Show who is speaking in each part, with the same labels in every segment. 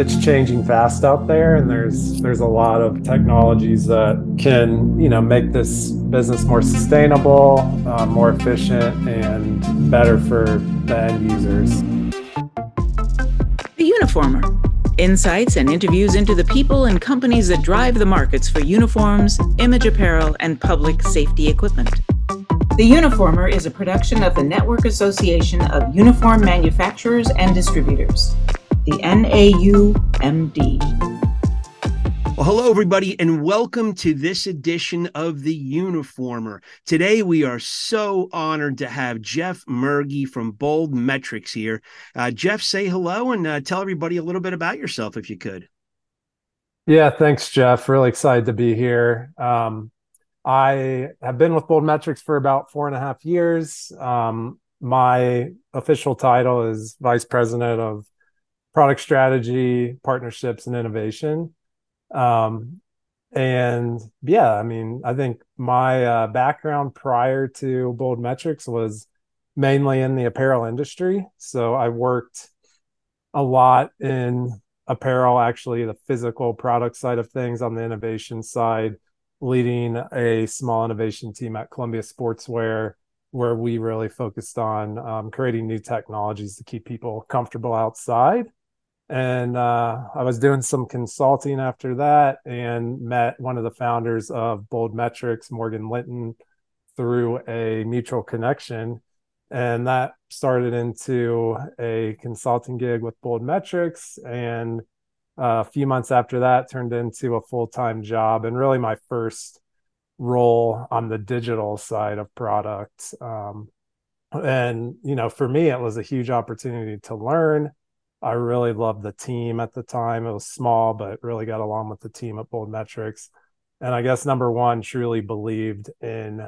Speaker 1: it's changing fast out there and there's there's a lot of technologies that can you know make this business more sustainable uh, more efficient and better for the end users.
Speaker 2: The uniformer. Insights and interviews into the people and companies that drive the markets for uniforms image apparel and public safety equipment. The Uniformer is a production of the Network Association of Uniform Manufacturers and Distributors the NAUMD.
Speaker 3: Well, hello, everybody, and welcome to this edition of The Uniformer. Today, we are so honored to have Jeff Mergy from Bold Metrics here. Uh, Jeff, say hello and uh, tell everybody a little bit about yourself, if you could.
Speaker 1: Yeah, thanks, Jeff. Really excited to be here. Um, I have been with Bold Metrics for about four and a half years. Um, my official title is Vice President of product strategy, partnerships, and innovation. Um, and yeah, I mean, I think my uh, background prior to Bold Metrics was mainly in the apparel industry. So I worked a lot in apparel, actually, the physical product side of things on the innovation side, leading a small innovation team at Columbia Sportswear, where we really focused on um, creating new technologies to keep people comfortable outside and uh, I was doing some consulting after that and met one of the founders of Bold Metrics, Morgan Linton, through a mutual connection. And that started into a consulting gig with Bold Metrics. And uh, a few months after that, turned into a full time job and really my first role on the digital side of product. Um, and, you know, for me, it was a huge opportunity to learn I really loved the team at the time. It was small, but really got along with the team at Bold Metrics. And I guess number one, truly believed in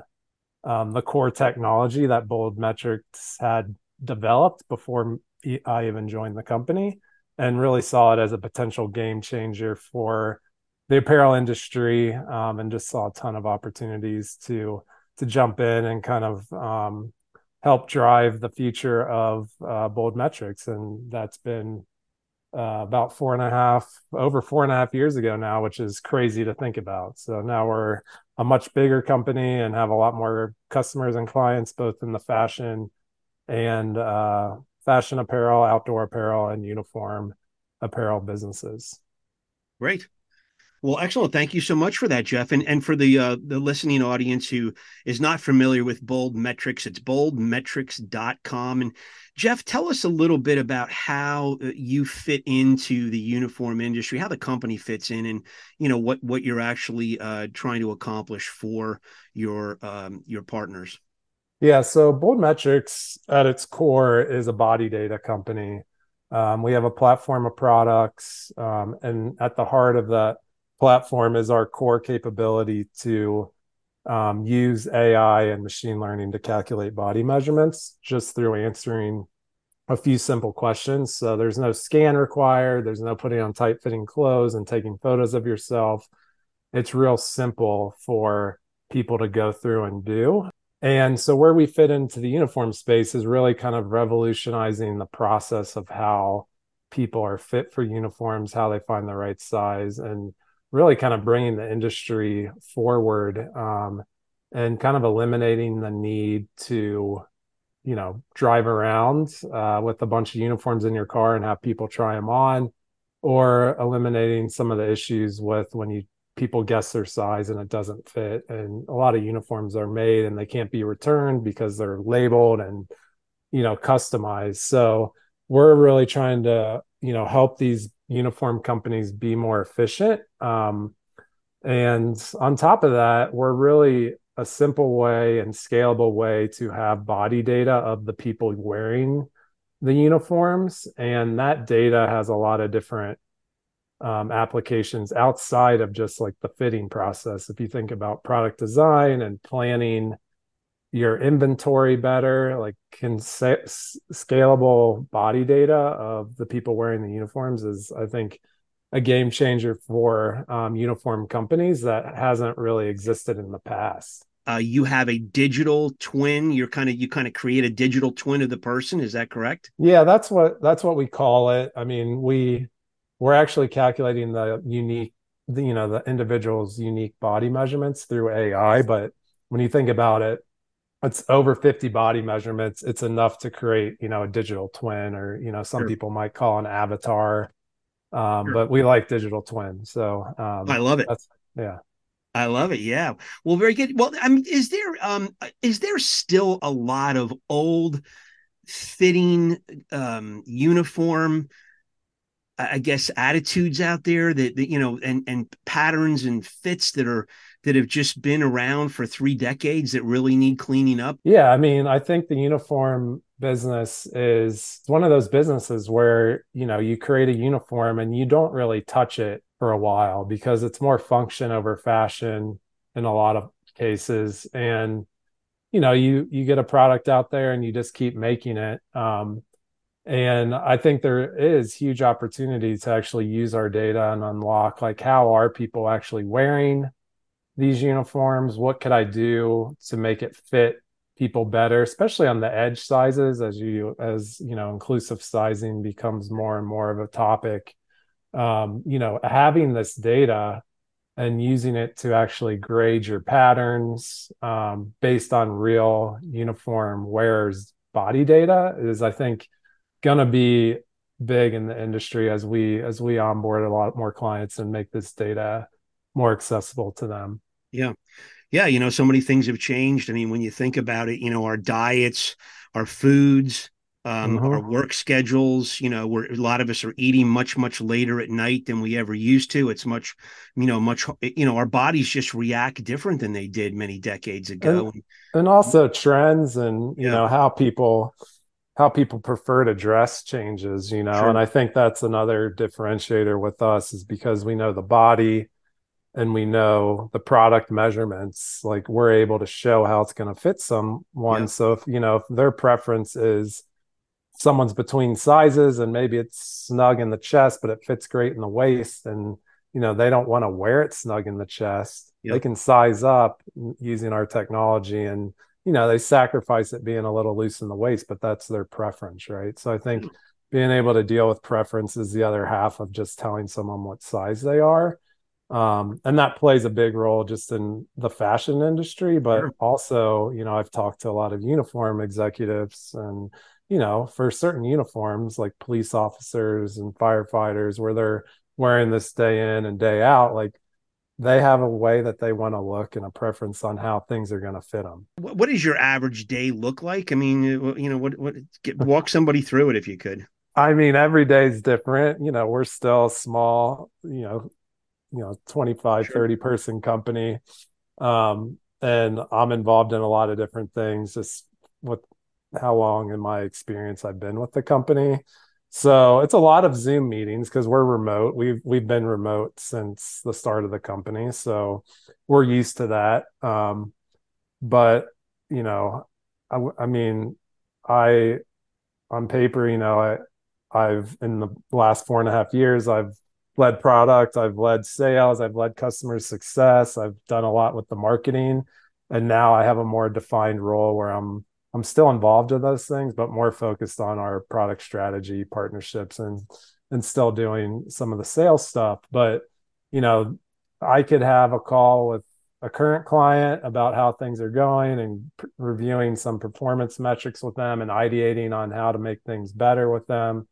Speaker 1: um, the core technology that Bold Metrics had developed before I even joined the company, and really saw it as a potential game changer for the apparel industry, um, and just saw a ton of opportunities to to jump in and kind of um, help drive the future of uh, bold metrics. And that's been uh, about four and a half over four and a half years ago now which is crazy to think about. So now we're a much bigger company and have a lot more customers and clients both in the fashion and uh, fashion apparel outdoor apparel and uniform apparel businesses.
Speaker 3: Great well, excellent. Thank you so much for that, Jeff. And and for the uh, the listening audience who is not familiar with Bold Metrics, it's boldmetrics.com. And Jeff, tell us a little bit about how uh, you fit into the uniform industry, how the company fits in, and you know what what you're actually uh, trying to accomplish for your um, your partners.
Speaker 1: Yeah, so Bold Metrics at its core is a body data company. Um, we have a platform of products, um, and at the heart of that platform is our core capability to um, use AI and machine learning to calculate body measurements just through answering a few simple questions. So there's no scan required, there's no putting on tight fitting clothes and taking photos of yourself. It's real simple for people to go through and do. And so, where we fit into the uniform space is really kind of revolutionizing the process of how people are fit for uniforms, how they find the right size, and really kind of bringing the industry forward um, and kind of eliminating the need to you know drive around uh, with a bunch of uniforms in your car and have people try them on or eliminating some of the issues with when you people guess their size and it doesn't fit and a lot of uniforms are made and they can't be returned because they're labeled and you know customized. So we're really trying to you know help these uniform companies be more efficient. Um, and on top of that, we're really a simple way and scalable way to have body data of the people wearing the uniforms. And that data has a lot of different um, applications outside of just like the fitting process. If you think about product design and planning your inventory better, like can scalable body data of the people wearing the uniforms is, I think, a game changer for um, uniform companies that hasn't really existed in the past.
Speaker 3: Uh, you have a digital twin. You're kind of you kind of create a digital twin of the person. Is that correct?
Speaker 1: Yeah, that's what that's what we call it. I mean, we we're actually calculating the unique, the, you know, the individual's unique body measurements through AI. But when you think about it, it's over 50 body measurements. It's enough to create, you know, a digital twin, or you know, some sure. people might call an avatar. Um, sure. But we like digital twins, so um,
Speaker 3: I love it.
Speaker 1: yeah.
Speaker 3: I love it. Yeah. Well, very good. Well, I mean, is there um is there still a lot of old fitting um uniform I guess attitudes out there that, that you know and and patterns and fits that are that have just been around for three decades that really need cleaning up?
Speaker 1: Yeah, I mean, I think the uniform business is one of those businesses where, you know, you create a uniform and you don't really touch it for a while because it's more function over fashion in a lot of cases and you know you you get a product out there and you just keep making it um, and i think there is huge opportunity to actually use our data and unlock like how are people actually wearing these uniforms? What could i do to make it fit people better especially on the edge sizes as you as you know inclusive sizing becomes more and more of a topic. Um, you know, having this data and using it to actually grade your patterns um, based on real uniform wearers body data is, I think, going to be big in the industry as we as we onboard a lot more clients and make this data more accessible to them.
Speaker 3: Yeah. Yeah, you know, so many things have changed. I mean, when you think about it, you know, our diets, our foods, um, mm-hmm. our work schedules you know where a lot of us are eating much much later at night than we ever used to it's much you know much you know our bodies just react different than they did many decades ago
Speaker 1: and, and also trends and you yeah. know how people how people prefer to dress changes you know and i think that's another differentiator with us is because we know the body and we know the product measurements like we're able to show how it's going to fit someone. Yeah. so if you know if their preference is someone's between sizes and maybe it's snug in the chest but it fits great in the waist and you know they don't want to wear it snug in the chest. Yep. they can size up using our technology and you know they sacrifice it being a little loose in the waist but that's their preference right? So i think hmm. being able to deal with preference is the other half of just telling someone what size they are um, and that plays a big role just in the fashion industry but sure. also you know i've talked to a lot of uniform executives and you know, for certain uniforms like police officers and firefighters where they're wearing this day in and day out, like they have a way that they want to look and a preference on how things are going to fit them.
Speaker 3: What does your average day look like? I mean, you know, what what get, walk somebody through it if you could.
Speaker 1: I mean, every day is different. You know, we're still small, you know, you know, 25, sure. 30 person company. Um, and I'm involved in a lot of different things just with how long in my experience I've been with the company. So it's a lot of Zoom meetings because we're remote. We've we've been remote since the start of the company, so we're used to that. Um, but you know, I, I mean, I on paper, you know, I I've in the last four and a half years, I've led product, I've led sales, I've led customer success, I've done a lot with the marketing, and now I have a more defined role where I'm I'm still involved in those things, but more focused on our product strategy, partnerships, and and still doing some of the sales stuff. But you know, I could have a call with a current client about how things are going and reviewing some performance metrics with them and ideating on how to make things better with them.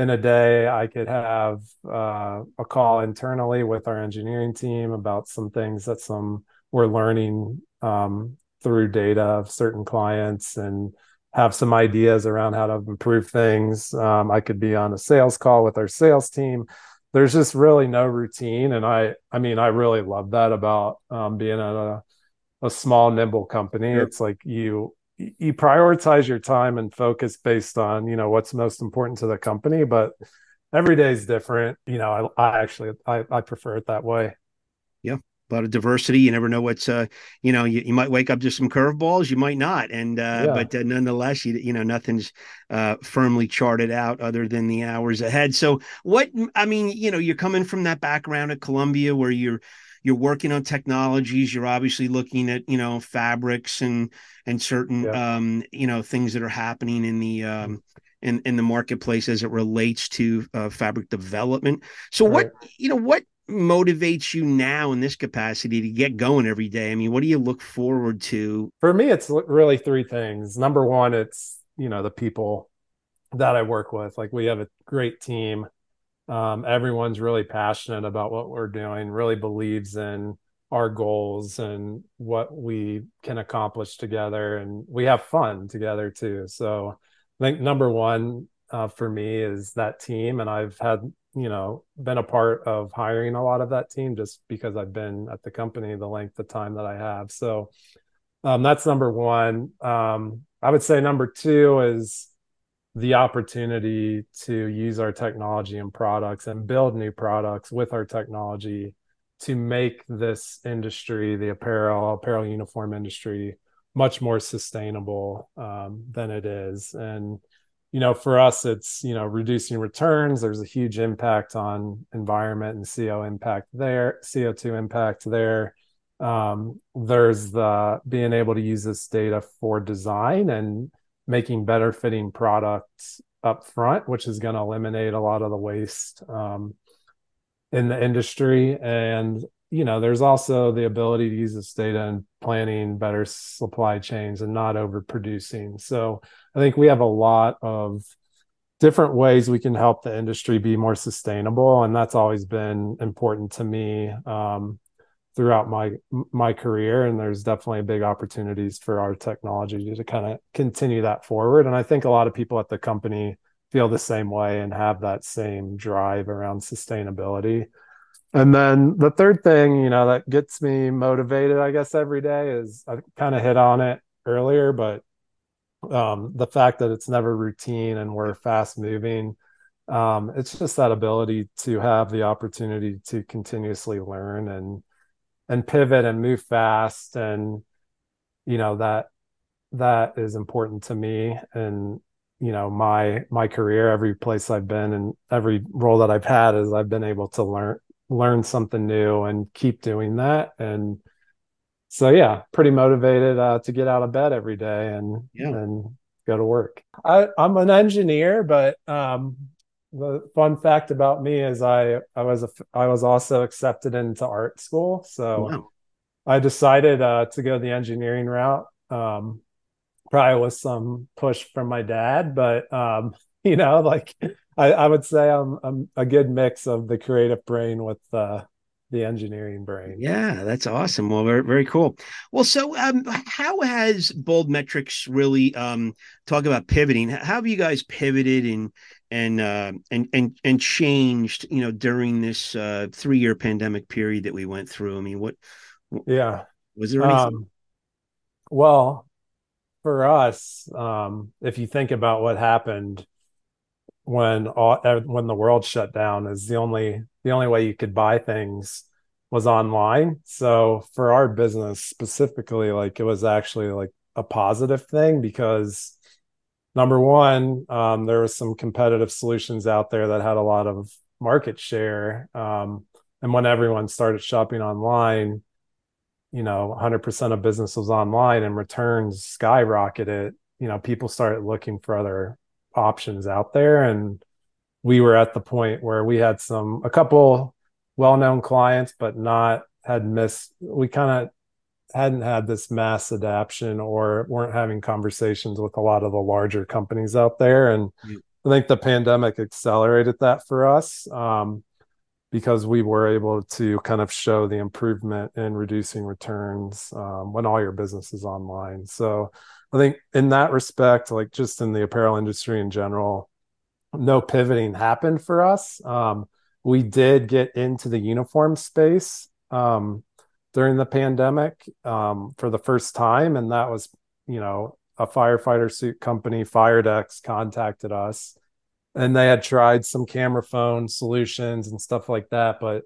Speaker 1: In a day, I could have uh, a call internally with our engineering team about some things that some we're learning um, through data of certain clients and have some ideas around how to improve things. Um, I could be on a sales call with our sales team. There's just really no routine, and I, I mean, I really love that about um, being at a, a small, nimble company. It's like you you prioritize your time and focus based on you know what's most important to the company, but every day is different. You know, I, I actually I, I prefer it that way.
Speaker 3: Yeah, a lot of diversity. You never know what's, uh, you know, you, you might wake up to some curveballs, you might not. And, uh, yeah. but uh, nonetheless, you, you know, nothing's uh, firmly charted out other than the hours ahead. So, what, I mean, you know, you're coming from that background at Columbia where you're, you're working on technologies you're obviously looking at you know fabrics and and certain yeah. um you know things that are happening in the um in in the marketplace as it relates to uh, fabric development. So right. what you know what motivates you now in this capacity to get going every day? I mean, what do you look forward to?
Speaker 1: For me, it's really three things. Number one, it's you know the people that I work with. Like we have a great team. Um, everyone's really passionate about what we're doing. Really believes in our goals and what we can accomplish together. And we have fun together too. So i think number one uh, for me is that team. And i've had you know been a part of hiring a lot of that team just because i've been at the company the length of time that i have. So um, that's number one. Um, i would say number two is the opportunity to use our technology and products and build new products with our technology to make this industry, the apparel, apparel uniform industry, much more sustainable um, than it is. And, you know, for us, it's, you know, reducing returns. There's a huge impact on environment and CO impact there, CO2 impact there. Um, there's the being able to use this data for design and making better fitting products up front, which is going to eliminate a lot of the waste. Um, in the industry and you know there's also the ability to use this data in planning better supply chains and not overproducing so i think we have a lot of different ways we can help the industry be more sustainable and that's always been important to me um, throughout my my career and there's definitely big opportunities for our technology to kind of continue that forward and i think a lot of people at the company feel the same way and have that same drive around sustainability. And then the third thing, you know, that gets me motivated, I guess, every day is I kind of hit on it earlier, but um, the fact that it's never routine and we're fast moving. Um, it's just that ability to have the opportunity to continuously learn and and pivot and move fast. And you know that that is important to me and you know my my career every place i've been and every role that i've had is i've been able to learn learn something new and keep doing that. And so yeah pretty motivated uh, to get out of bed every day and yeah. and go to work. I, i'm an engineer but um, the fun fact about me is i i was a, i was also accepted into art school so wow. i decided uh, to go the engineering route um, probably with some push from my dad, but um, you know, like I, I would say I'm, I'm, a good mix of the creative brain with uh, the engineering brain.
Speaker 3: Yeah, that's awesome. Well, very very cool. Well, so um, how has Bold Metrics really um, talk about pivoting? How have you guys pivoted and and uh, and and and changed? You know, during this uh, three year pandemic period that we went through. I mean, what?
Speaker 1: Yeah.
Speaker 3: Was there anything? Um,
Speaker 1: well, for us, um, if you think about what happened when all, when the world shut down, is the only the only way you could buy things was online. So for our business specifically, like it was actually like a positive thing because number one, um, there was some competitive solutions out there that had a lot of market share. Um, and when everyone started shopping online, you know 100% of business was online and returns skyrocketed you know people started looking for other options out there and we were at the point where we had some a couple well-known clients but not had missed we kind of hadn't had this mass adaption or weren't having conversations with a lot of the larger companies out there and i think the pandemic accelerated that for us um, because we were able to kind of show the improvement in reducing returns um, when all your business is online. So I think in that respect, like just in the apparel industry in general, no pivoting happened for us. Um, we did get into the uniform space um, during the pandemic um, for the first time, and that was, you know, a firefighter suit company, Firedex, contacted us and they had tried some camera phone solutions and stuff like that, but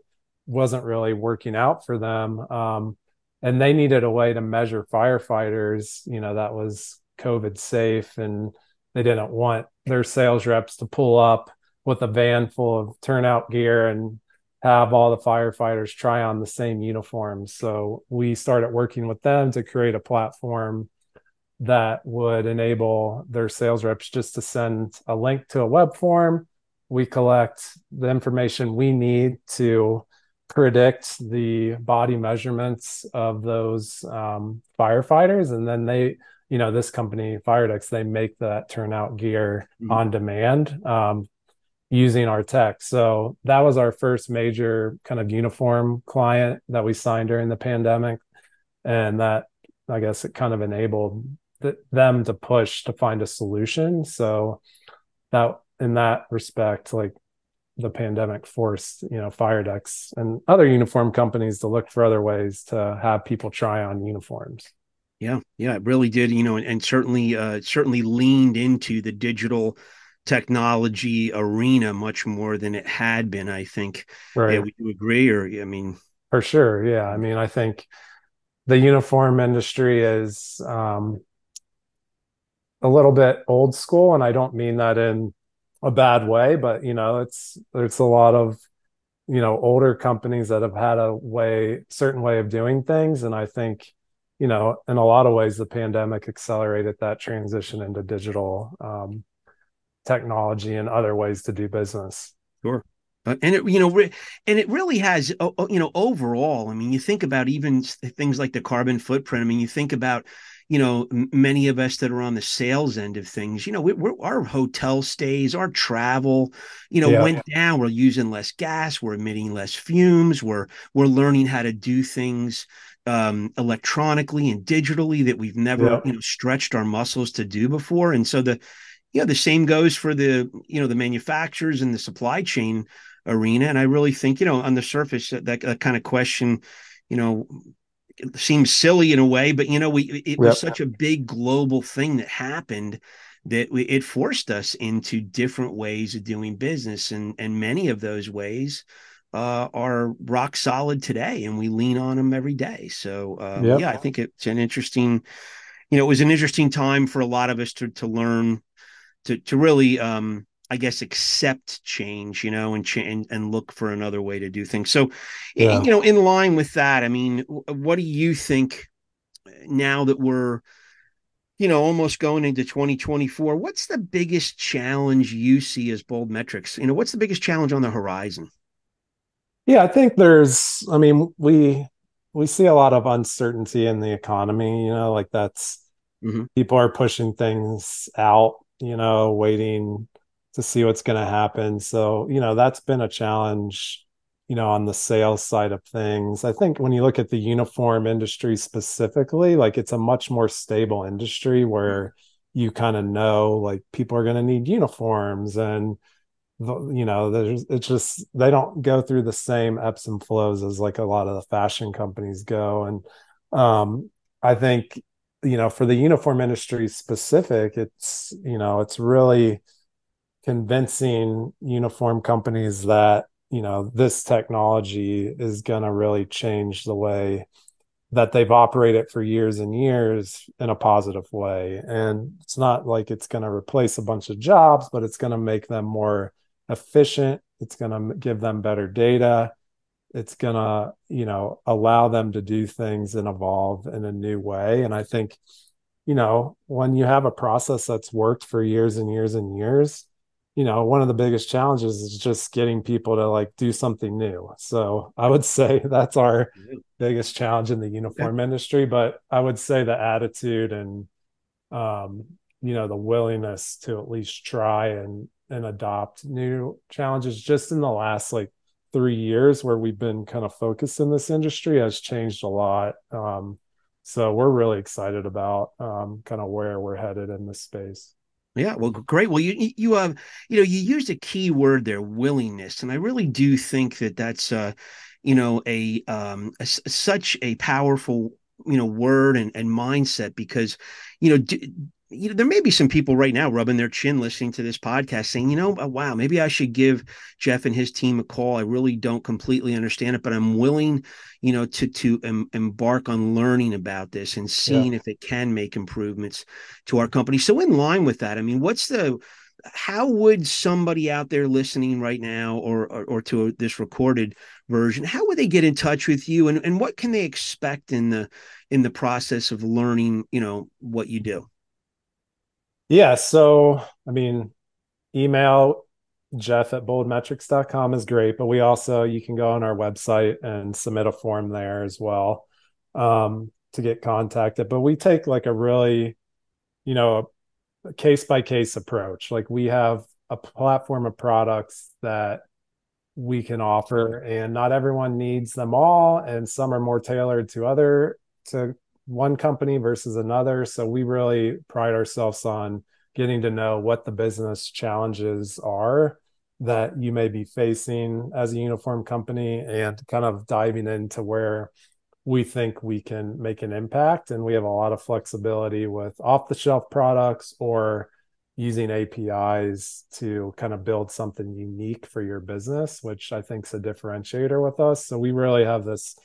Speaker 1: wasn't really working out for them. Um, and they needed a way to measure firefighters, you know, that was COVID safe, and they didn't want their sales reps to pull up with a van full of turnout gear and have all the firefighters try on the same uniforms. So we started working with them to create a platform that would enable their sales reps just to send a link to a web form. We collect the information we need to predict the body measurements of those um, firefighters, and then they, you know, this company Firedex, they make that turnout gear mm-hmm. on demand um, using our tech. So that was our first major kind of uniform client that we signed during the pandemic, and that I guess it kind of enabled them to push to find a solution. So that in that respect, like the pandemic forced, you know, Firedex and other uniform companies to look for other ways to have people try on uniforms.
Speaker 3: Yeah, yeah, it really did, you know, and, and certainly uh certainly leaned into the digital technology arena much more than it had been, I think. Right. Yeah, would you agree or I mean
Speaker 1: for sure. Yeah. I mean, I think the uniform industry is um a little bit old school, and I don't mean that in a bad way, but you know, it's there's a lot of you know older companies that have had a way certain way of doing things, and I think you know in a lot of ways the pandemic accelerated that transition into digital um, technology and other ways to do business.
Speaker 3: Sure. Uh, and it, you know, re- and it really has, uh, you know, overall. I mean, you think about even things like the carbon footprint. I mean, you think about, you know many of us that are on the sales end of things you know we, our hotel stays our travel you know yeah. went down we're using less gas we're emitting less fumes we're we're learning how to do things um, electronically and digitally that we've never yeah. you know stretched our muscles to do before and so the you know the same goes for the you know the manufacturers and the supply chain arena and i really think you know on the surface that, that, that kind of question you know seems silly in a way, but you know, we it yep. was such a big global thing that happened that we, it forced us into different ways of doing business, and and many of those ways uh, are rock solid today, and we lean on them every day. So um, yep. yeah, I think it's an interesting, you know, it was an interesting time for a lot of us to to learn to to really um, I guess accept change, you know, and change and look for another way to do things. So, yeah. you know, in line with that, I mean, what do you think now that we're, you know, almost going into 2024? What's the biggest challenge you see as Bold Metrics? You know, what's the biggest challenge on the horizon?
Speaker 1: Yeah, I think there's. I mean, we we see a lot of uncertainty in the economy. You know, like that's mm-hmm. people are pushing things out. You know, waiting to see what's going to happen. So, you know, that's been a challenge, you know, on the sales side of things. I think when you look at the uniform industry specifically, like it's a much more stable industry where you kind of know like people are going to need uniforms and you know there's it's just they don't go through the same ebbs and flows as like a lot of the fashion companies go and um i think you know for the uniform industry specific it's you know it's really convincing uniform companies that you know this technology is going to really change the way that they've operated for years and years in a positive way. And it's not like it's going to replace a bunch of jobs but it's going to make them more efficient. It's going to give them better data it's going to you know allow them to do things and evolve in a new way. And i think you know when you have a process that's worked for years and years and years you know one of the biggest challenges is just getting people to like do something new. So i would say that's our biggest challenge in the uniform yeah. industry. But i would say the attitude and um you know the willingness to at least try and and adopt new challenges just in the last like three years where we've been kind of focused in this industry has changed a lot um so we're really excited about um kind of where we're headed in this space
Speaker 3: yeah, well, great. Well, you you um you know you used a key word there, willingness, and I really do think that that's uh you know a um a, such a powerful you know word and, and mindset because you know you know, there may be some people right now rubbing their chin listening to this podcast saying, you know, uh, wow, maybe I should give Jeff and his team a call. I really don't completely understand it, but I'm willing, you know, to to em- embark on learning about this and seeing yeah. if it can make improvements to our company. So in line with that, I mean, what's the how would somebody out there listening right now or, or, or to this recorded version how would they get in touch with you and, and what can they expect in the in the process of learning you know what you do
Speaker 1: Yeah. So, I mean, email jeff at boldmetrics.com is great, but we also, you can go on our website and submit a form there as well um, to get contacted. But we take like a really, you know, case by case approach. Like we have a platform of products that we can offer and not everyone needs them all and some are more tailored to other to one company versus another so we really pride ourselves on getting to know what the business challenges are that you may be facing as a uniform company and kind of diving into where we think we can make an impact and we have a lot of flexibility with off the shelf products or using APIs to kind of build something unique for your business, which I think is a differentiator with us. So we really have this,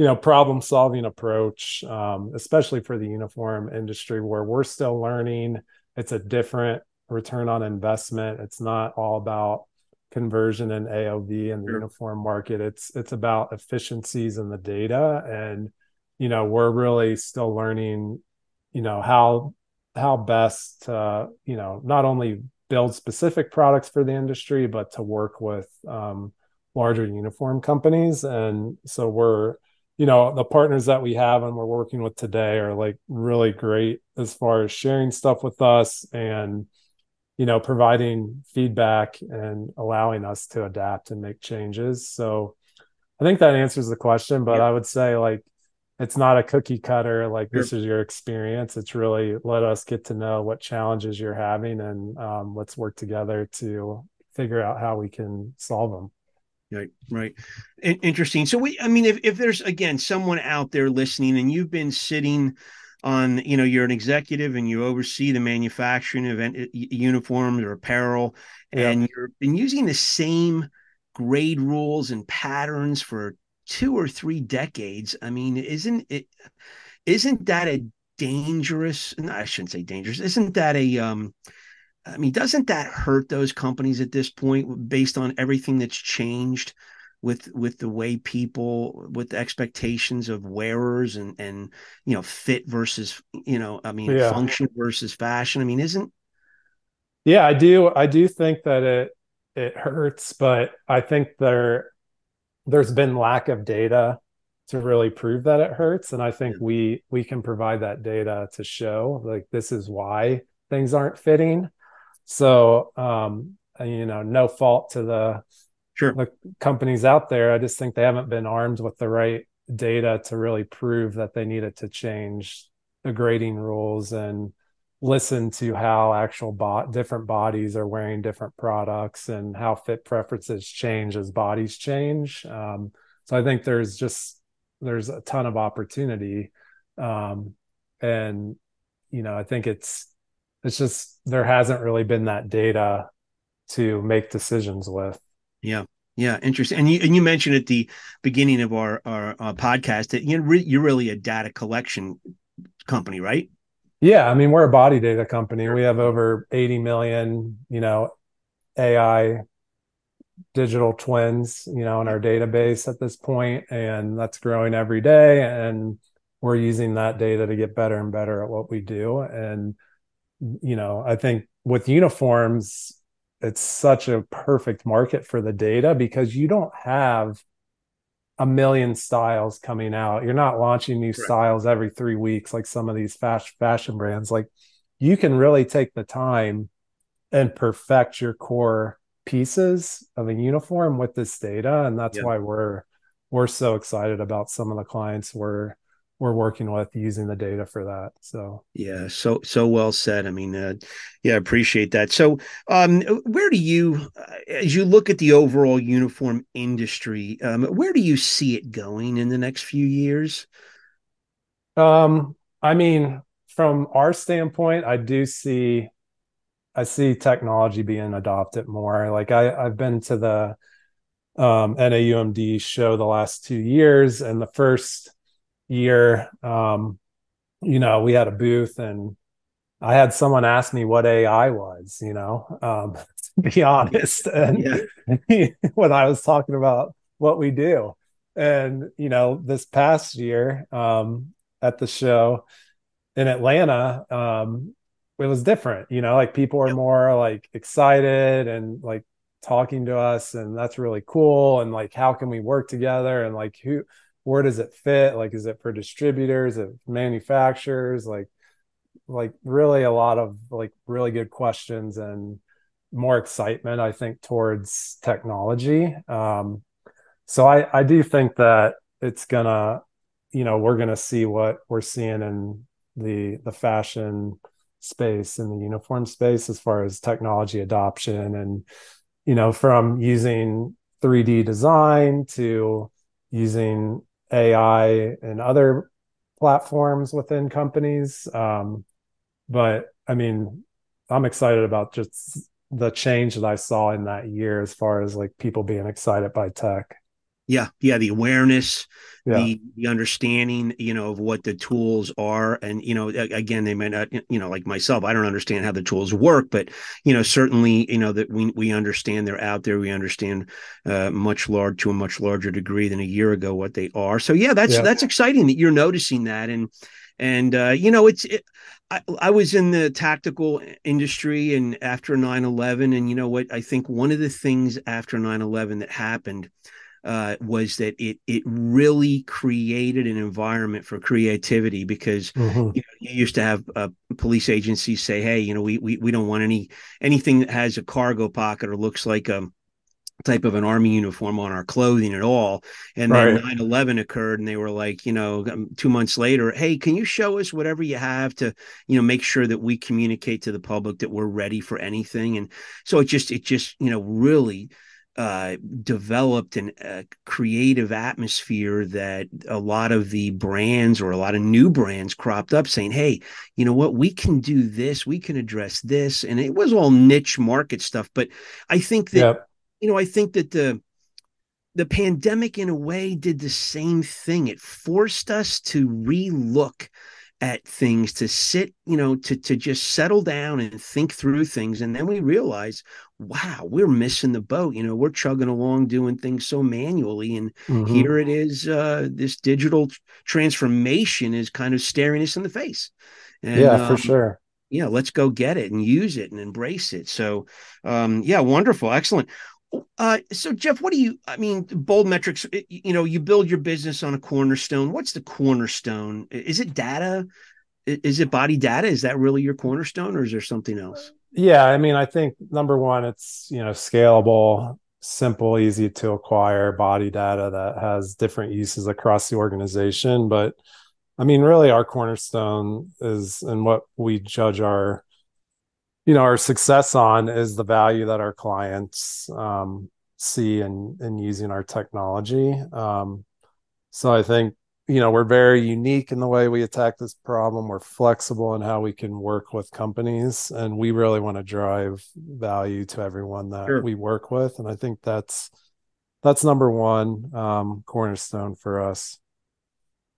Speaker 1: you know, problem solving approach, um, especially for the uniform industry where we're still learning. It's a different return on investment. It's not all about conversion and AOV in the sure. uniform market. It's it's about efficiencies in the data and you know, we're really still learning, you know, how how best to you know not only build specific products for the industry but to work with um, larger uniform companies and so we're you know the partners that we have and we're working with today are like really great as far as sharing stuff with us and you know providing feedback and allowing us to adapt and make changes. So i think that answers the question but yeah. i would say like it's not a cookie cutter like this is your experience. It's really let us get to know what challenges you're having and um, let's work together to figure out how we can solve them
Speaker 3: right right interesting so we i mean if, if there's again someone out there listening and you've been sitting on you know you're an executive and you oversee the manufacturing of uniforms or apparel yeah. and you're been using the same grade rules and patterns for two or three decades. I mean, isn't it? Isn't that a dangerous? No, I shouldn't say dangerous. Isn't that a? Um, I mean, doesn't that hurt those companies at this point, based on everything that's changed? with with the way people with the expectations of wearers and and you know fit versus you know i mean yeah. function versus fashion i mean isn't
Speaker 1: yeah i do i do think that it it hurts but i think there there's been lack of data to really prove that it hurts and i think we we can provide that data to show like this is why things aren't fitting so um you know no fault to the
Speaker 3: sure.
Speaker 1: the companies out there. I just think they haven't been armed with the right data to really prove that they needed to change the grading rules and listen to how actual bot different bodies are wearing different products and how fit preferences change as bodies change. Um, so I think there's just there's a ton of opportunity, um, and you know I think it's it's just there hasn't really been that data to make decisions with.
Speaker 3: Yeah. Yeah, interesting. And you and you mentioned at the beginning of our our uh, podcast that you're, re- you're really a data collection company, right?
Speaker 1: Yeah, I mean, we're a body data company. We have over 80 million, you know, AI digital twins, you know, in our database at this point, and that's growing every day. And we're using that data to get better and better at what we do. And, you know, I think with uniforms, it's such a perfect market for the data because you don't have a million styles coming out. You're not launching new styles every three weeks like some of these fast fashion brands. Like you can really take the time and perfect your core pieces of a uniform with this data. And that's yeah. why we're we're so excited about some of the clients we're we're working with using the data for that. So
Speaker 3: yeah, so so well said. I mean, uh, yeah, appreciate that. So, um, where do you, uh, as you look at the overall uniform industry, um, where do you see it going in the next few years?
Speaker 1: Um, I mean, from our standpoint, I do see, I see technology being adopted more. Like I, I've been to the um, NAUMD show the last two years, and the first year um, you know we had a booth and i had someone ask me what ai was you know um, to be honest and yeah. when i was talking about what we do and you know this past year um, at the show in atlanta um, it was different, you know, like people are yep. more like excited and like talking to us and that's really cool and like how can we work together and like who where does it fit? Like is it for distributors it manufacturers? Like like really a lot of like really good questions and more excitement i think towards technology. Um so i i do think that it's gonna you know we're gonna see what we're seeing in the the fashion space and the uniform space as far as technology adoption and you know from using 3d design to using ai and other platforms within companies. Um, but i mean i'm excited about just the change that i saw in that year as far as like people being excited by tech
Speaker 3: yeah yeah the awareness yeah. the the understanding you know of what the tools are. And you know again they might not you know like myself i don't understand how the tools work but you know certainly you know that we we understand they're out there. We understand uh, much large to a much larger degree than a year ago what they are. So yeah that's yeah. that's exciting that you're noticing that. And and uh, you know it's it, I, I, was in the tactical industry and after 9-11 and you know what? I think one of the things after 9-11 that happened uh, was that it it really created an environment for creativity because mm-hmm. you, know, you, used to have uh, police agencies say, "Hey, you know, we, we we don't want any anything that has a cargo pocket or looks like a type of an army uniform on our clothing at all." And then 9/11 occurred, and they were like, you know, um, two months later, "Hey, can you show us whatever you have to, you know, make sure that we communicate to the public that we're ready for anything?" And so it just it just you know really uh, developed an, a creative atmosphere that a lot of the brands or a lot of new brands cropped up saying, hey, you know what, we can do this, we can address this. And it was all niche market stuff. But I think that, yep. you know, I think that the, the pandemic in a way did the same thing. It forced us to relook at things to sit you know to to just settle down and think through things and then we realize wow we're missing the boat you know we're chugging along doing things so manually and mm-hmm. here it is uh this digital transformation is kind of staring us in the face
Speaker 1: and, yeah for um, sure
Speaker 3: yeah let's go get it and use it and embrace it so um yeah wonderful excellent uh, so Jeff, what do you? I mean, bold metrics. You know, you build your business on a cornerstone. What's the cornerstone? Is it data? Is it body data? Is that really your cornerstone, or is there something else?
Speaker 1: Yeah, I mean, I think number one, it's you know scalable, simple, easy to acquire body data that has different uses across the organization. But I mean, really, our cornerstone is and what we judge our you know our success on is the value that our clients um, see in in using our technology. Um, so I think you know we're very unique in the way we attack this problem. We're flexible in how we can work with companies, and we really want to drive value to everyone that sure. we work with. And I think that's that's number one um, cornerstone for us.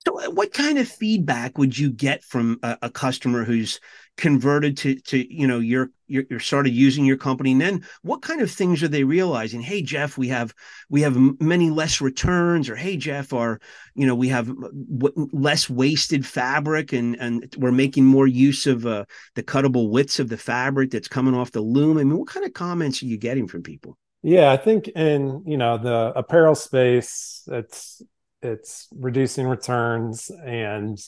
Speaker 3: So, uh, what kind of feedback would you get from a, a customer who's converted to to you know you're, you're you're started using your company. And then what kind of things are they realizing? Hey jeff we have we have many less returns or hey jeff our you know we have w- less wasted fabric and and we're making more use of uh, the cuttable widths of the fabric that's coming off the loom. I mean what kind of comments are you getting from people?
Speaker 1: Yeah i think in you know the apparel space it's it's reducing returns and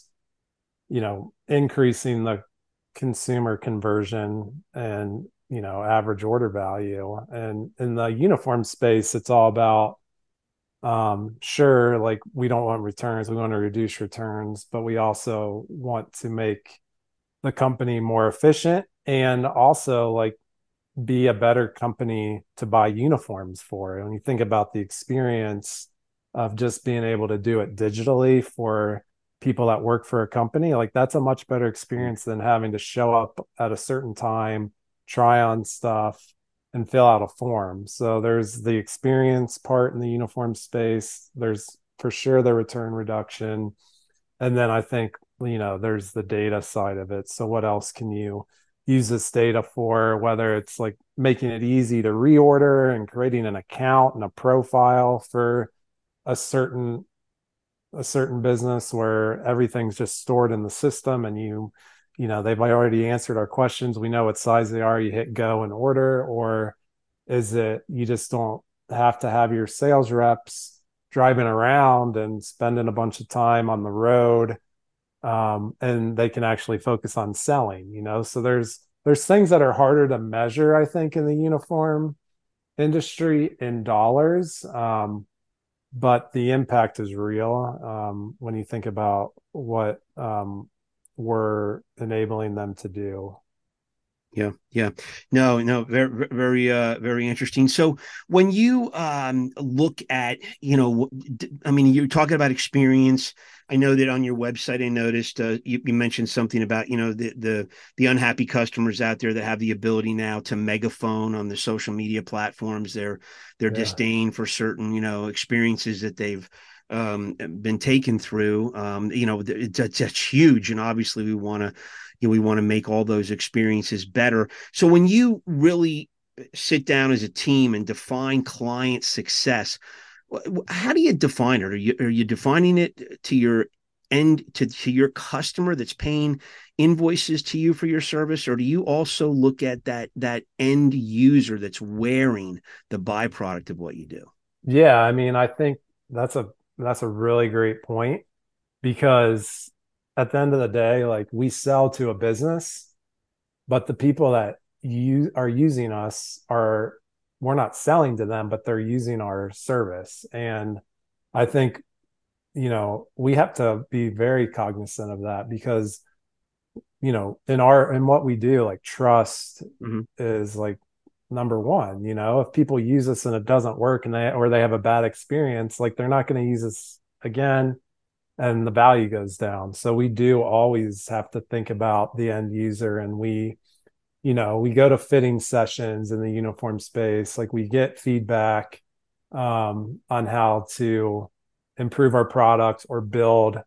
Speaker 1: you know increasing the consumer conversion and you know average order value. And in the uniform space it's all about um sure like we don't want returns we want to reduce returns but we also want to make the company more efficient and also like be a better company to buy uniforms for. When you think about the experience of just being able to do it digitally for people that work for a company like that's a much better mm. experience than having to show up at a certain time try on stuff and fill out a form. So there's the experience part in the uniform space. There's for sure the return reduction. And then i think you know there's the data side of it. So what else can you use this data for? Whether it's like making it easy to reorder and creating an account and a profile for a certain a certain business where everything's just stored in the system and you you know they've already answered our questions. We know what size they are. You hit go and order or is it you just don't have to have your sales reps driving around and spending a bunch of time on the road um, and they can actually focus on selling you know? So there's there's things that are harder to measure i think in the uniform industry in dollars. Um, but the impact is real um, when you think about what um, we're enabling them to do
Speaker 3: yeah yeah. No no very very uh very interesting. So when you um look at you know i mean you're talking about experience. I know that on your website i noticed uh, you, you, mentioned something about you know the the the unhappy customers out there that have the ability now to megaphone on the social media platforms. Their their yeah. disdain for certain you know experiences that they've um, been taken through. Um, you know it's, it's huge. And obviously we want to you know, we want to make all those experiences better. So when you really uh, sit down as a team and define client success, how do you define it? Are you are you defining it to your end to, to your customer that's paying invoices to you for your service or do you also look at that that end user that's wearing the byproduct of what you do
Speaker 1: yeah i mean i think that's a that's a really great point because at the end of the day, like we sell to a business, but the people that you are using us are we're not selling to them, but they're using our service. And I think, you know, we have to be very cognizant of that because, you know, in our in what we do, like trust mm-hmm. is like number one. You know, if people use us and it doesn't work and they or they have a bad experience, like they're not going to use us again and the value goes down. So we do always have to think about the end user and we you know, we go to fitting sessions in the uniform space, like we get feedback um, on how to improve our product or build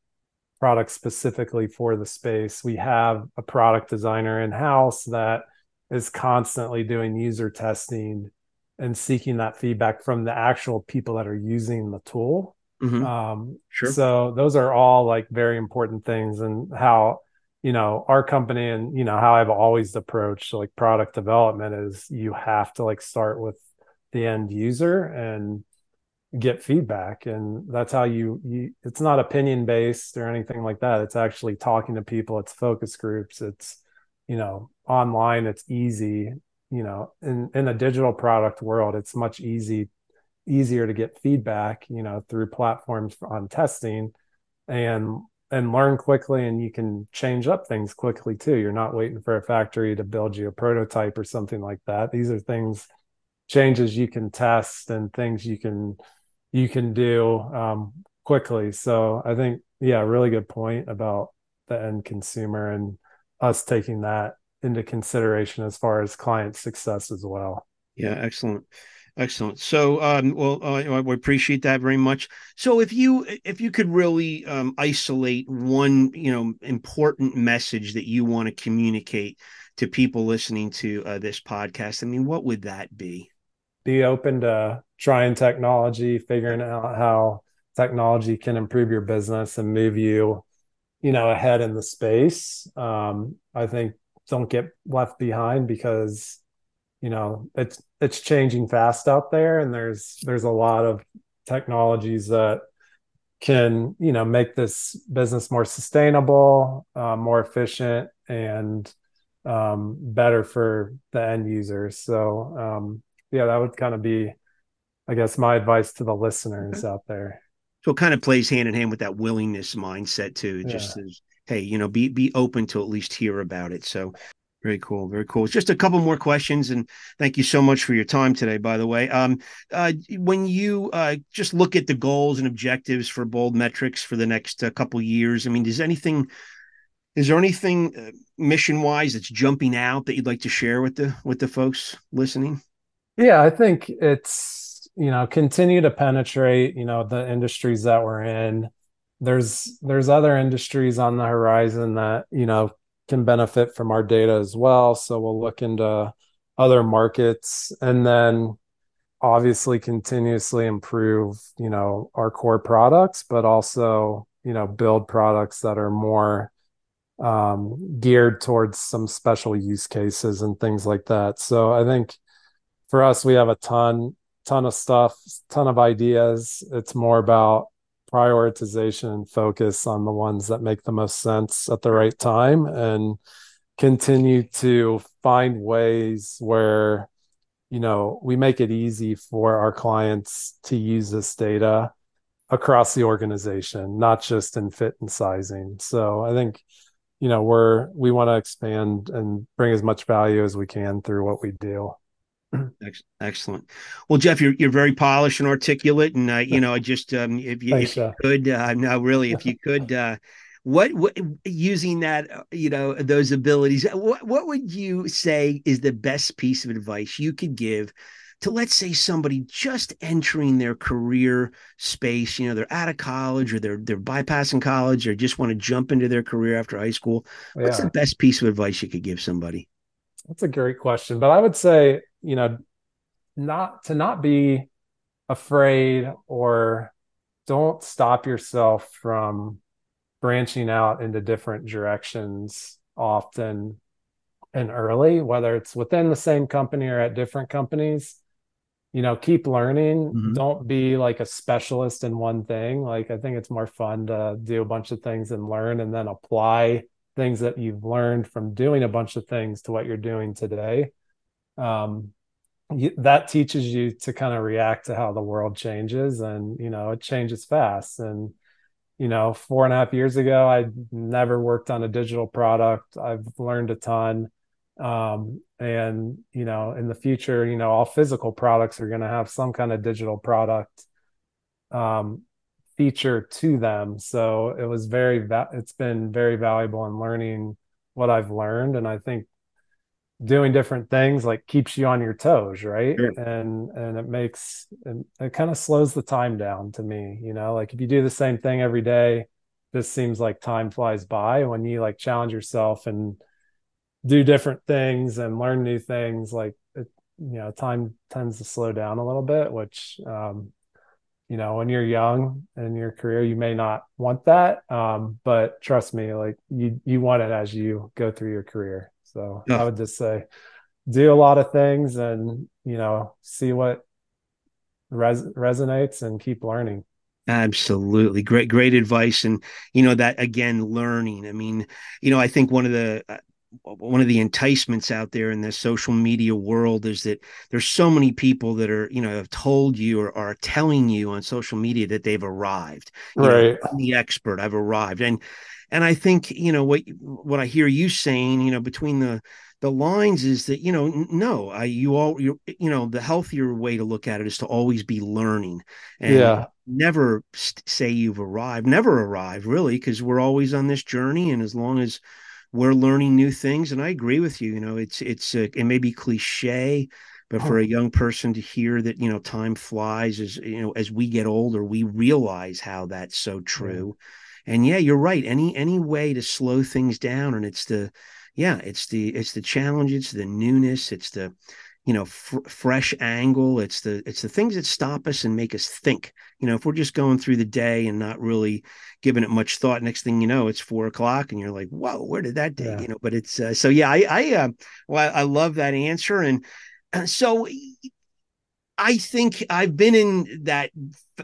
Speaker 1: products specifically for the space. We have a product designer in house that is constantly doing user testing and seeking that feedback from the actual people that are using the tool. Mm-hmm. Um, sure. So those are all like very important things, and how you know our company and you know how I've always approached like product development is you have to like start with the end user and get feedback and that's how you, you it's not opinion based or anything like that it's actually talking to people it's focus groups it's you know online it's easy you know in in a digital product world it's much easy easier to get feedback, you know, through platforms on testing and and learn quickly and you can change up things quickly too. You're not waiting for a factory to build you a prototype or something like that. These are things changes you can test and things you can you can do um, quickly. So I think yeah, really good point about the end consumer and us taking that into consideration as far as client success as well.
Speaker 3: Yeah, excellent. Excellent. So, um, well, uh, we appreciate that very much. So, if you if you could really um, isolate one, you know, important message that you want to communicate to people listening to uh, this podcast, I mean, what would that be?
Speaker 1: Be open to trying technology, figuring out how technology can improve your business and move you, you know, ahead in the space. Um, I think don't get left behind because you know it's it's changing fast out there and there's there's a lot of technologies that can you know make this business more sustainable uh, more efficient and um, better for the end users so um, yeah that would kind of be i guess my advice to the listeners okay. out there
Speaker 3: so it kind of plays hand in hand with that willingness mindset too just yeah. as hey you know be be open to at least hear about it so very cool. Very cool. Just a couple more questions, and thank you so much for your time today. By the way, um, uh, when you uh, just look at the goals and objectives for Bold Metrics for the next uh, couple years, I mean, does anything, is there anything uh, mission wise that's jumping out that you'd like to share with the with the folks listening?
Speaker 1: Yeah, I think it's you know continue to penetrate you know the industries that we're in. There's there's other industries on the horizon that you know can benefit from our data as well. So we'll look into other markets and then obviously continuously improve, you know, our core products, but also, you know, build products that are more um, geared towards some special use cases and things like that. So I think for us, we have a ton, ton of stuff, ton of ideas. It's more about prioritization and focus on the ones that make the most sense at the right time and continue to find ways where you know we make it easy for our clients to use this data across the organization not just in fit and sizing. So i think you know we're we want to expand and bring as much value as we can through what we do
Speaker 3: Excellent. Well, Jeff, you're you're very polished and articulate, and uh, you know, I just um, if you, Thanks, if you could, uh, no, really, if you could, uh, what, what using that, uh, you know, those abilities, what what would you say is the best piece of advice you could give to let's say somebody just entering their career space, you know, they're out of college or they're they're bypassing college or just want to jump into their career after high school. What's yeah. the best piece of advice you could give somebody?
Speaker 1: That's a great question, but I would say you know, not to not be afraid or don't stop yourself from branching out into different directions often and early, whether it's within the same company or at different companies. You know, keep learning. Mm-hmm. Don't be like a specialist in one thing. Like, I think it's more fun to do a bunch of things and learn and then apply things that you've learned from doing a bunch of things to what you're doing today um, you, that teaches you to kind of react to how the world changes and you know it changes fast. And you know four and a half years ago i never worked on a digital product. I've learned a ton. Um, and you know in the future you know all physical products are going to have some kind of digital product um, feature to them. So it was very va- it's been very valuable in learning what i've learned. And i think doing different things like keeps you on your toes right? Sure. and and it makes and it kind of slows the time down to me you know? Like if you do the same thing every day this seems like time flies by. When you like challenge yourself and do different things and learn new things like it, you know time tends to slow down a little bit which um you know when you're young in your career you may not want that um but trust me like you you want it as you go through your career so yeah. I would just say do a lot of things and, you know, see what res- resonates and keep learning.
Speaker 3: Absolutely. Great, great advice. And, you know, that again, learning. I mean, you know, I think one of the, uh, one of the enticements out there in the social media world is that there's so many people that are you know have told you or are telling you on social media that they've arrived
Speaker 1: you right
Speaker 3: know, i'm the expert i've arrived and and I think you know what what I hear you saying, you know, between the the lines is that you know no I, you all you you know the healthier way to look at it is to always be learning and yeah. never say you've arrived never arrive really because we're always on this journey and as long as we're learning new things and i agree with you you know it's it's uh, it may be cliche but for a young person to hear that you know time flies as you know as we get older we realize how that's so true and yeah you're right. Any any way to slow things down and it's the yeah it's the it's the challenge it's the newness it's the you know fr- fresh angle it's the it's the things that stop us and make us think. You know if we're just going through the day and not really giving it much thought next thing you know it's four o'clock and you're like whoa where did that day yeah. you know but it's uh, so yeah i i uh, well i love that answer. And so I think I've been in that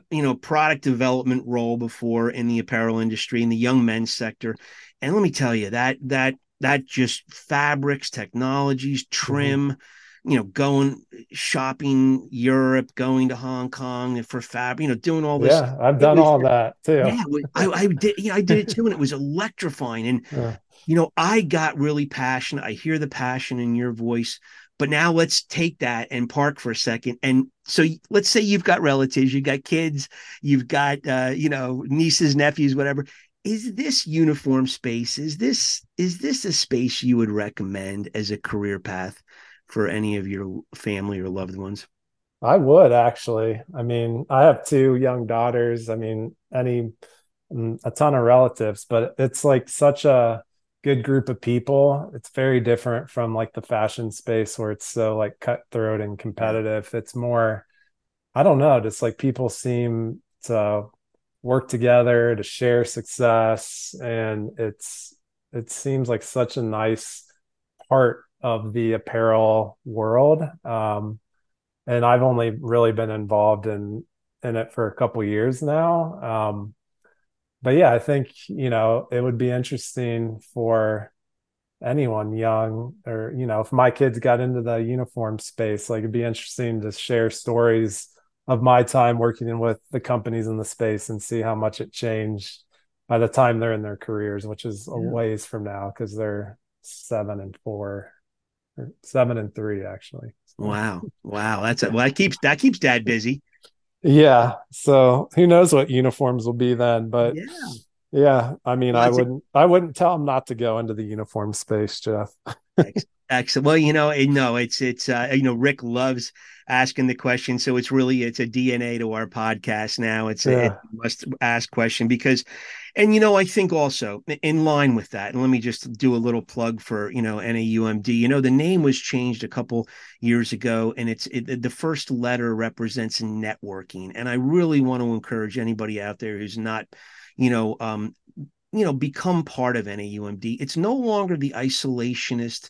Speaker 3: you know product development role before in the apparel industry in the young men's sector and let me tell you that that that just fabrics technologies mm-hmm. trim mm-hmm. you know going shopping Europe going to Hong Kong for fab you know doing all this
Speaker 1: yeah I've done was, all that too
Speaker 3: yeah I, I did yeah I did it too and it was electrifying and yeah. you know I got really passionate I hear the passion in your voice but now let's take that and park for a second. And so let's say you've got relatives, you've got kids, you've got uh, you know nieces, nephews, whatever. Is this uniform space? Is this is this a space you would recommend as a career path for any of your family or loved ones?
Speaker 1: I would actually. I mean, I have two young daughters. I mean, any mm, a ton of relatives, but it's like such a good group of people. It's very different from like the fashion space where it's so like cutthroat and competitive. It's more, I don't know, just like people seem to work together to share success and it's it seems like such a nice part of the apparel world. Um, and I've only really been involved in in it for a couple years now. Um, but yeah, I think you know it would be interesting for anyone young or you know if my kids got into the uniform space like it'd be interesting to share stories of my time working with the companies in the space and see how much it changed by the time they're in their careers which is a ways from now because they're seven and four or seven and three actually.
Speaker 3: Wow. Wow. That's a, well that keeps that keeps dad busy
Speaker 1: yeah so who knows what uniforms will be then but yeah yeah, I mean, I wouldn't, I wouldn't tell him not to go into the uniform space, Jeff.
Speaker 3: Excellent. Well, you know, no, it's it's uh, you know, Rick loves asking the question, so it's really it's a DNA to our podcast now. It's yeah. a, must ask question because, and you know, I think also in line with that, and let me just do a little plug for you know NAUMD. You know, the name was changed a couple years ago, and it's it, the first letter represents networking, and I really want to encourage anybody out there who's not you know, um, you know, become part of NAUMD. It's no longer the isolationist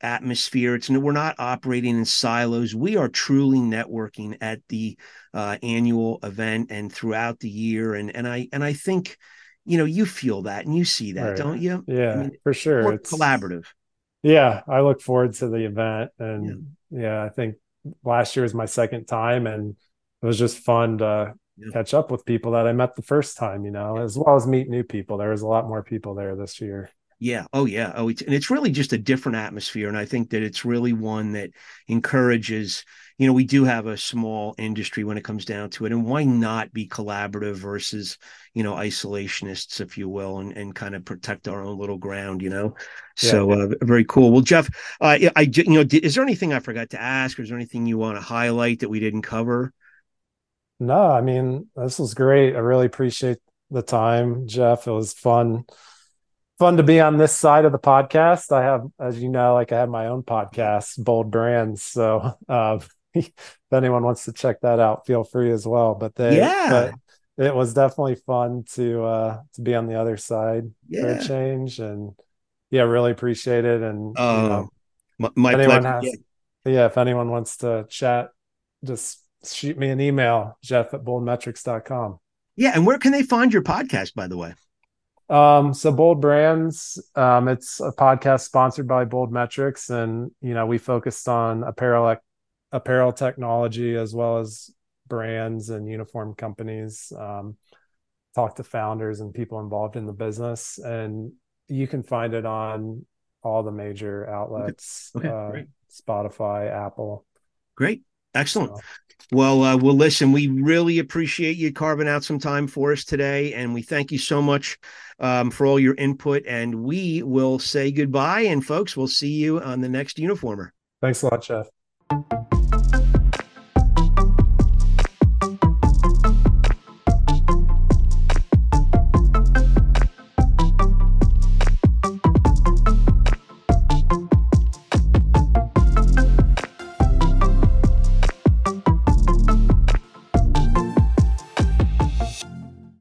Speaker 3: atmosphere. It's we're not operating in silos. We are truly networking at the uh, annual event and throughout the year. And and I and I think, you know, you feel that and you see that, right. don't you?
Speaker 1: Yeah, I mean, for sure.
Speaker 3: It's collaborative.
Speaker 1: Yeah, I look forward to the event, and yeah. yeah, I think last year was my second time, and it was just fun to yeah. catch up with people that I met the first time, you know, as well as meet new people. There was a lot more people there this year.
Speaker 3: Yeah. Oh, yeah. Oh, it's, and it's really just a different atmosphere. And I think that it's really one that encourages, you know, we do have a small industry when it comes down to it. And why not be collaborative versus, you know, isolationists, if you will, and, and kind of protect our own little ground, you know? Yeah. So uh, very cool. Well, Jeff, uh, I, you know, is there anything I forgot to ask or is there anything you want to highlight that we didn't cover?
Speaker 1: No, I mean, this was great. I really appreciate the time, Jeff. It was fun fun to be on this side of the podcast. I have, as you know, like I have my own podcast, Bold Brands. So uh, if anyone wants to check that out, feel free as well. But they, yeah, but it was definitely fun to uh, to be on the other side yeah. for a change, and yeah, really appreciate it. And
Speaker 3: oh, you know, my, my pleasure. Has,
Speaker 1: yeah. yeah, if anyone wants to chat, just shoot me an email, Jeff at boldmetrics.com.
Speaker 3: Yeah. And where can they find your podcast, by the way?
Speaker 1: Um, so Bold Brands, um, it's a podcast sponsored by Bold Metrics, and you know we focused on apparel apparel technology as well as brands and uniform companies. Um, talk to founders and people involved in the business, and you can find it on all the major outlets: okay. Okay, uh, Spotify, Apple.
Speaker 3: Great, excellent. Well, uh, well, listen, we really appreciate you carving out some time for us today. And we thank you so much um, for all your input. And we will say goodbye. And folks, we'll see you on the next Uniformer.
Speaker 1: Thanks a lot, Jeff.